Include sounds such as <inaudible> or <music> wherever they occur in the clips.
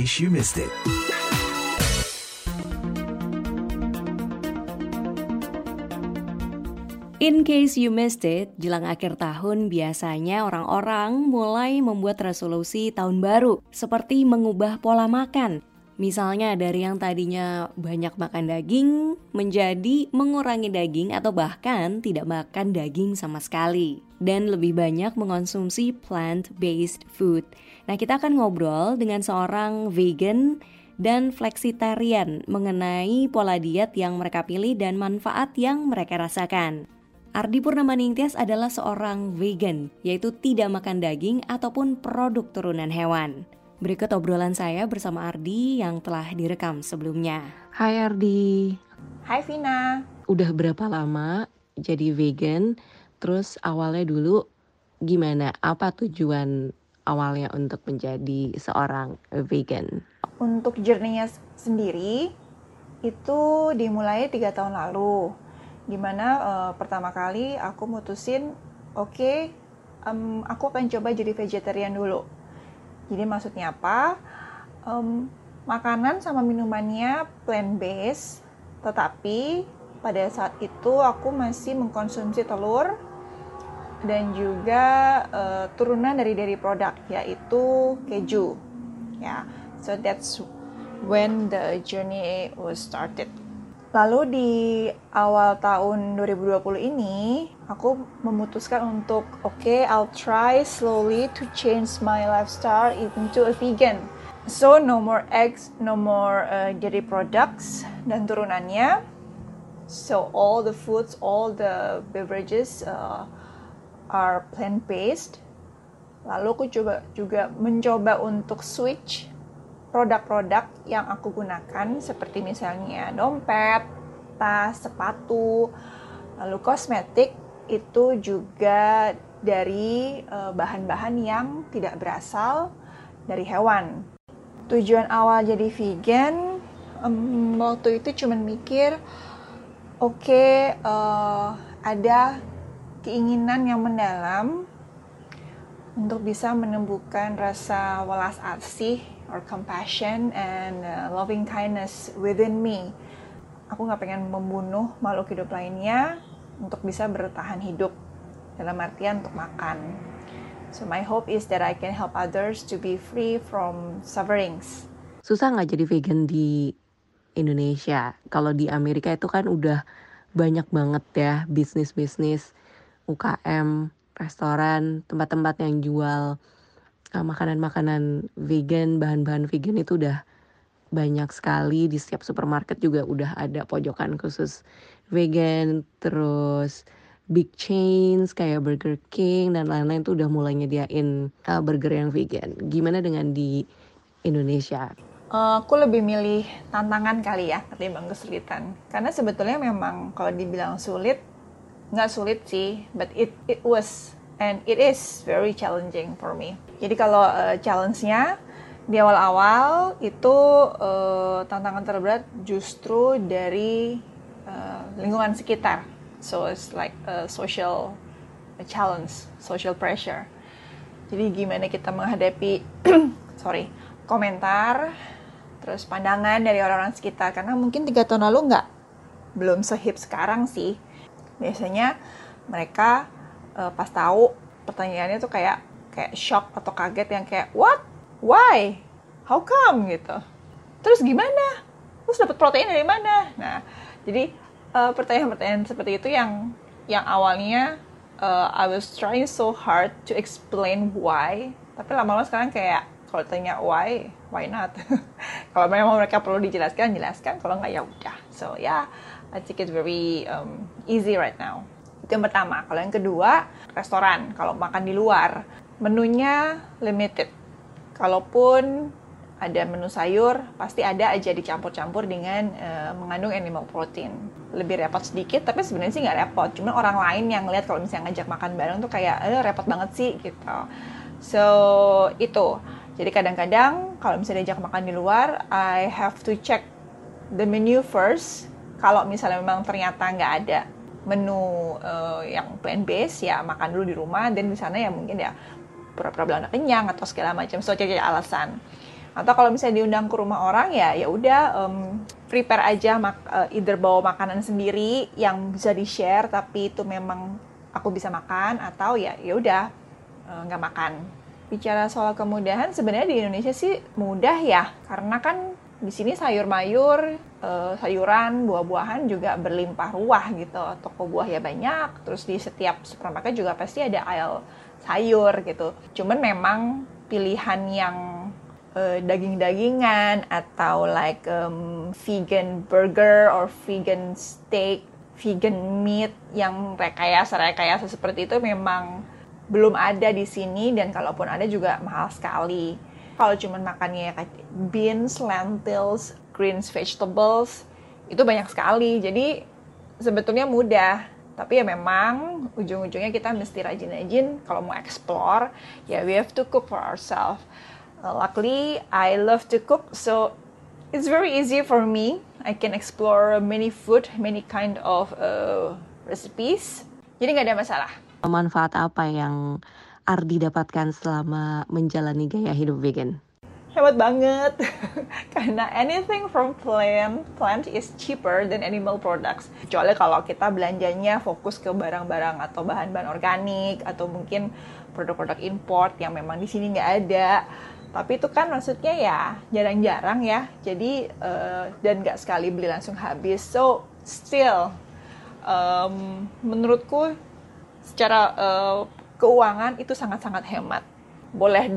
case you missed it. In case you missed it, jelang akhir tahun biasanya orang-orang mulai membuat resolusi tahun baru, seperti mengubah pola makan. Misalnya dari yang tadinya banyak makan daging menjadi mengurangi daging atau bahkan tidak makan daging sama sekali dan lebih banyak mengonsumsi plant-based food. Nah, kita akan ngobrol dengan seorang vegan dan flexitarian mengenai pola diet yang mereka pilih dan manfaat yang mereka rasakan. Ardi Purnama Ningtyas adalah seorang vegan, yaitu tidak makan daging ataupun produk turunan hewan. Berikut obrolan saya bersama Ardi yang telah direkam sebelumnya. Hai Ardi. Hai Vina. Udah berapa lama jadi vegan? Terus awalnya dulu gimana? Apa tujuan awalnya untuk menjadi seorang vegan? Untuk journey-nya sendiri itu dimulai tiga tahun lalu di mana uh, pertama kali aku mutusin oke okay, um, aku akan coba jadi vegetarian dulu jadi maksudnya apa um, makanan sama minumannya plant based tetapi pada saat itu aku masih mengkonsumsi telur dan juga uh, turunan dari dairy product yaitu keju ya yeah. so that's when the journey was started Lalu di awal tahun 2020 ini, aku memutuskan untuk, oke, okay, I'll try slowly to change my lifestyle into a vegan. So, no more eggs, no more uh, dairy products dan turunannya. So, all the foods, all the beverages uh, are plant-based. Lalu aku coba juga mencoba untuk switch produk-produk yang aku gunakan seperti misalnya dompet, tas, sepatu, lalu kosmetik itu juga dari eh, bahan-bahan yang tidak berasal dari hewan. Tujuan awal jadi vegan um, waktu itu cuma mikir, oke okay, uh, eh, ada keinginan yang mendalam untuk bisa menemukan rasa welas asih or compassion and uh, loving kindness within me. Aku nggak pengen membunuh makhluk hidup lainnya untuk bisa bertahan hidup dalam artian untuk makan. So my hope is that I can help others to be free from sufferings. Susah nggak jadi vegan di Indonesia? Kalau di Amerika itu kan udah banyak banget ya bisnis-bisnis UKM, restoran, tempat-tempat yang jual makanan-makanan vegan, bahan-bahan vegan itu udah banyak sekali di setiap supermarket juga udah ada pojokan khusus vegan, terus big chains kayak Burger King dan lain-lain tuh udah mulai nyediain uh, burger yang vegan. Gimana dengan di Indonesia? Uh, aku lebih milih tantangan kali ya ketimbang kesulitan. Karena sebetulnya memang kalau dibilang sulit, nggak sulit sih, but it it was and it is very challenging for me. Jadi kalau uh, challenge-nya di awal-awal itu uh, tantangan terberat justru dari uh, lingkungan sekitar. So it's like a social a challenge, social pressure. Jadi gimana kita menghadapi <clears throat> sorry komentar, terus pandangan dari orang-orang sekitar karena mungkin tiga tahun lalu nggak belum sehip sekarang sih. Biasanya mereka uh, pas tahu pertanyaannya tuh kayak kayak shock atau kaget yang kayak what? Why? How come? gitu. Terus gimana? Terus dapat protein dari mana? Nah jadi pertanyaan pertanyaan-pertanyaan seperti itu yang yang awalnya uh, I was trying so hard to explain why tapi lama-lama sekarang kayak kalau tanya why why not? <laughs> Kalau memang mereka perlu dijelaskan jelaskan. Kalau nggak ya udah. So yeah I think it's very um, easy right now. Itu yang pertama. Kalau yang kedua, restoran. Kalau makan di luar, menunya limited. Kalaupun ada menu sayur, pasti ada aja dicampur-campur dengan uh, mengandung animal protein. Lebih repot sedikit, tapi sebenarnya sih nggak repot. Cuma orang lain yang lihat kalau misalnya ngajak makan bareng tuh kayak, eh, repot banget sih gitu. So itu. Jadi kadang-kadang kalau misalnya diajak makan di luar, I have to check the menu first. Kalau misalnya memang ternyata nggak ada menu uh, yang plant based ya makan dulu di rumah dan di sana ya mungkin ya pura-pura bilang kenyang atau segala macam. So cari alasan. Atau kalau misalnya diundang ke rumah orang ya ya udah um, prepare aja mak uh, either bawa makanan sendiri yang bisa di share tapi itu memang aku bisa makan atau ya ya udah uh, nggak makan. Bicara soal kemudahan sebenarnya di Indonesia sih mudah ya karena kan di sini sayur mayur, uh, sayuran, buah-buahan juga berlimpah ruah gitu. Toko buah ya banyak, terus di setiap supermarket juga pasti ada aisle sayur gitu. Cuman memang pilihan yang uh, daging-dagingan atau like um, vegan burger or vegan steak, vegan meat yang rekayasa-rekayasa seperti itu memang belum ada di sini dan kalaupun ada juga mahal sekali kalau cuma makannya kayak beans, lentils, greens, vegetables itu banyak sekali. Jadi sebetulnya mudah. Tapi ya memang ujung-ujungnya kita mesti rajin-rajin kalau mau explore ya we have to cook for ourselves. Uh, luckily I love to cook so it's very easy for me. I can explore many food, many kind of uh, recipes. Jadi nggak ada masalah. Manfaat apa yang Ardi dapatkan selama menjalani gaya hidup vegan? Hebat banget, <laughs> karena anything from plant, plant is cheaper than animal products. Kecuali kalau kita belanjanya fokus ke barang-barang atau bahan-bahan organik atau mungkin produk-produk import yang memang di sini nggak ada. Tapi itu kan maksudnya ya jarang-jarang ya, jadi uh, dan nggak sekali beli langsung habis. So still, um, menurutku secara uh, keuangan itu sangat-sangat hemat. Boleh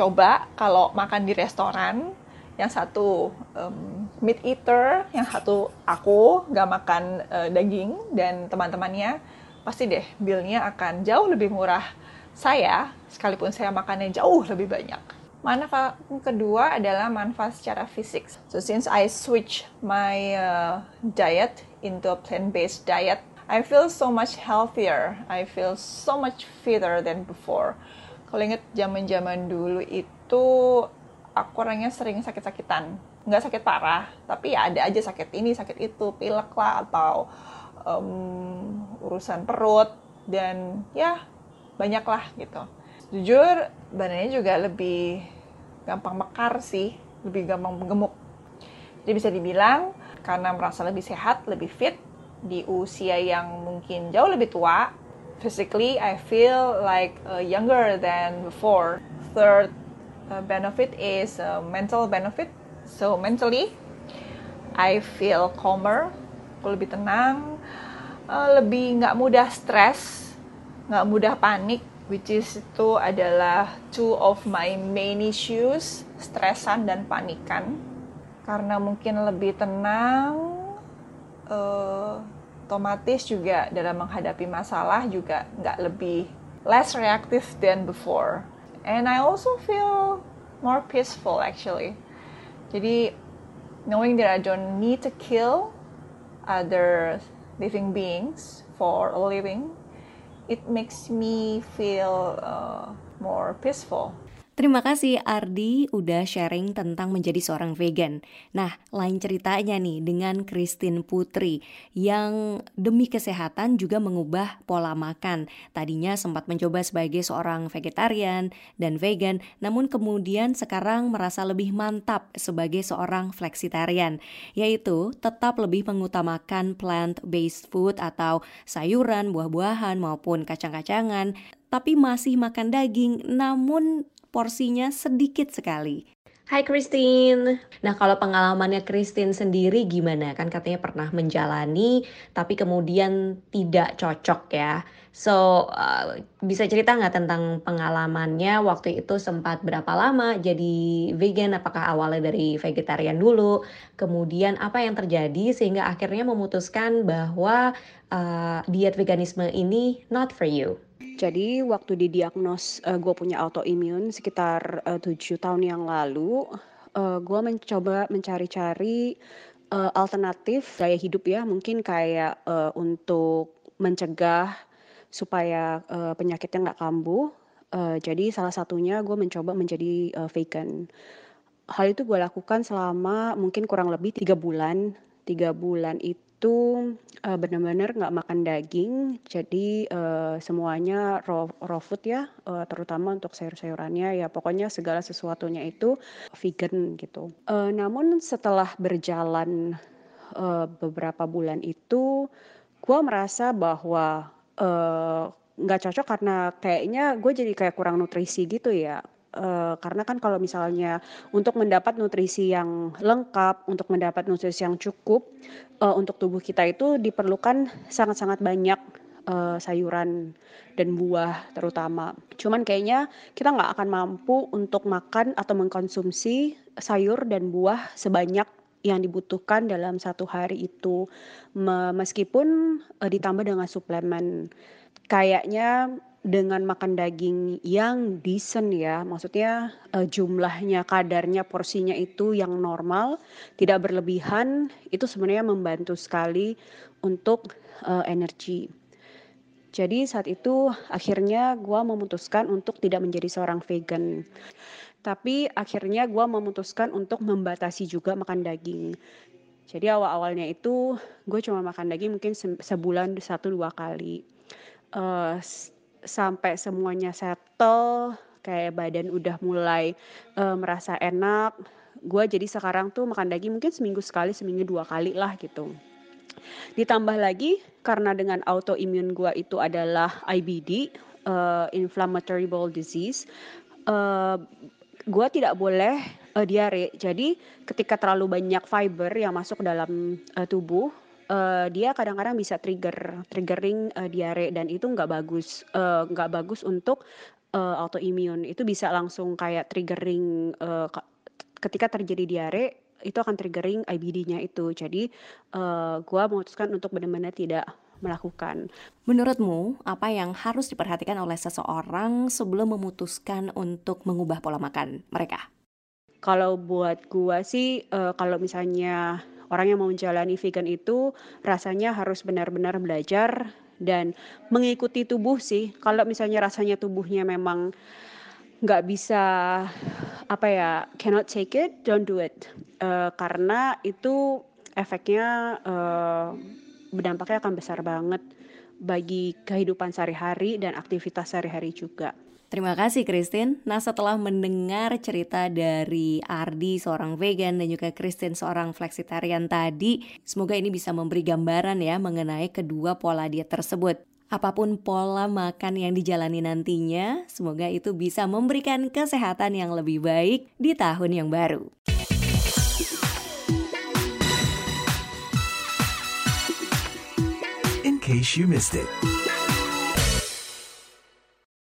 dicoba kalau makan di restoran. Yang satu um, meat eater, yang satu aku nggak makan uh, daging dan teman-temannya pasti deh billnya akan jauh lebih murah saya sekalipun saya makannya jauh lebih banyak. Manfaat kedua adalah manfaat secara fisik. So since I switch my uh, diet into a plant-based diet, I feel so much healthier. I feel so much fitter than before. Kalau inget zaman-zaman dulu itu aku orangnya sering sakit-sakitan. Nggak sakit parah, tapi ya ada aja sakit ini, sakit itu, pilek lah atau um, urusan perut dan ya banyak lah gitu. Jujur badannya juga lebih gampang mekar sih, lebih gampang gemuk. Jadi bisa dibilang karena merasa lebih sehat, lebih fit, di usia yang mungkin jauh lebih tua, physically I feel like uh, younger than before. Third uh, benefit is uh, mental benefit. So mentally, I feel calmer, aku lebih tenang, uh, lebih nggak mudah stres, nggak mudah panik, which is itu adalah two of my main issues, stresan dan panikan. Karena mungkin lebih tenang, uh, otomatis juga dalam menghadapi masalah juga nggak lebih less reactive than before. And I also feel more peaceful actually. Jadi knowing that I don't need to kill other living beings for a living, it makes me feel uh, more peaceful. Terima kasih Ardi udah sharing tentang menjadi seorang vegan. Nah, lain ceritanya nih dengan Christine Putri yang demi kesehatan juga mengubah pola makan. Tadinya sempat mencoba sebagai seorang vegetarian dan vegan, namun kemudian sekarang merasa lebih mantap sebagai seorang flexitarian, yaitu tetap lebih mengutamakan plant-based food atau sayuran, buah-buahan maupun kacang-kacangan, tapi masih makan daging namun porsinya sedikit sekali. Hai Christine. Nah, kalau pengalamannya Christine sendiri gimana? Kan katanya pernah menjalani tapi kemudian tidak cocok ya. So, uh, bisa cerita nggak tentang pengalamannya waktu itu sempat berapa lama jadi vegan? Apakah awalnya dari vegetarian dulu? Kemudian apa yang terjadi sehingga akhirnya memutuskan bahwa uh, diet veganisme ini not for you? Jadi waktu didiagnos uh, gue punya autoimun sekitar eh, tujuh tahun yang lalu, uh, gue mencoba mencari-cari uh, alternatif gaya hidup ya, mungkin kayak uh, untuk mencegah supaya uh, penyakitnya nggak kambuh. Uh, jadi salah satunya gue mencoba menjadi uh, vegan. Hal itu gue lakukan selama mungkin kurang lebih tiga bulan. Tiga bulan itu itu uh, benar-benar nggak makan daging, jadi uh, semuanya raw, raw food ya, uh, terutama untuk sayur-sayurannya ya pokoknya segala sesuatunya itu vegan gitu. Uh, namun setelah berjalan uh, beberapa bulan itu, gue merasa bahwa nggak uh, cocok karena kayaknya gue jadi kayak kurang nutrisi gitu ya. Uh, karena kan kalau misalnya untuk mendapat nutrisi yang lengkap, untuk mendapat nutrisi yang cukup uh, untuk tubuh kita itu diperlukan sangat-sangat banyak uh, sayuran dan buah terutama. Cuman kayaknya kita nggak akan mampu untuk makan atau mengkonsumsi sayur dan buah sebanyak yang dibutuhkan dalam satu hari itu, meskipun uh, ditambah dengan suplemen. Kayaknya dengan makan daging yang decent ya, maksudnya uh, jumlahnya, kadarnya, porsinya itu yang normal, tidak berlebihan, itu sebenarnya membantu sekali untuk uh, energi. Jadi saat itu akhirnya gue memutuskan untuk tidak menjadi seorang vegan. Tapi akhirnya gue memutuskan untuk membatasi juga makan daging. Jadi awal-awalnya itu gue cuma makan daging mungkin sebulan satu dua kali. Uh, sampai semuanya settle kayak badan udah mulai uh, merasa enak gue jadi sekarang tuh makan daging mungkin seminggu sekali seminggu dua kali lah gitu ditambah lagi karena dengan autoimmune gue itu adalah IBD uh, inflammatory bowel disease uh, gue tidak boleh uh, diare. Jadi ketika terlalu banyak fiber yang masuk dalam uh, tubuh uh, dia kadang-kadang bisa trigger triggering uh, diare. Dan itu nggak bagus uh, nggak bagus untuk uh, autoimmune. Itu bisa langsung kayak triggering uh, ketika terjadi diare itu akan triggering IBD-nya itu. Jadi uh, gue memutuskan untuk benar-benar tidak melakukan. Menurutmu, apa yang harus diperhatikan oleh seseorang sebelum memutuskan untuk mengubah pola makan mereka? Kalau buat gue sih, uh, kalau misalnya orang yang mau menjalani vegan itu rasanya harus benar-benar belajar dan mengikuti tubuh sih. Kalau misalnya rasanya tubuhnya memang nggak bisa apa ya cannot take it, don't do it. Uh, karena itu efeknya uh, berdampaknya akan besar banget bagi kehidupan sehari-hari dan aktivitas sehari-hari juga. Terima kasih Christine. Nah setelah mendengar cerita dari Ardi seorang vegan dan juga Christine seorang flexitarian tadi, semoga ini bisa memberi gambaran ya mengenai kedua pola diet tersebut. Apa pun pola makan yang dijalani nantinya, semoga itu bisa memberikan kesehatan yang lebih baik di tahun yang baru. Case you missed it.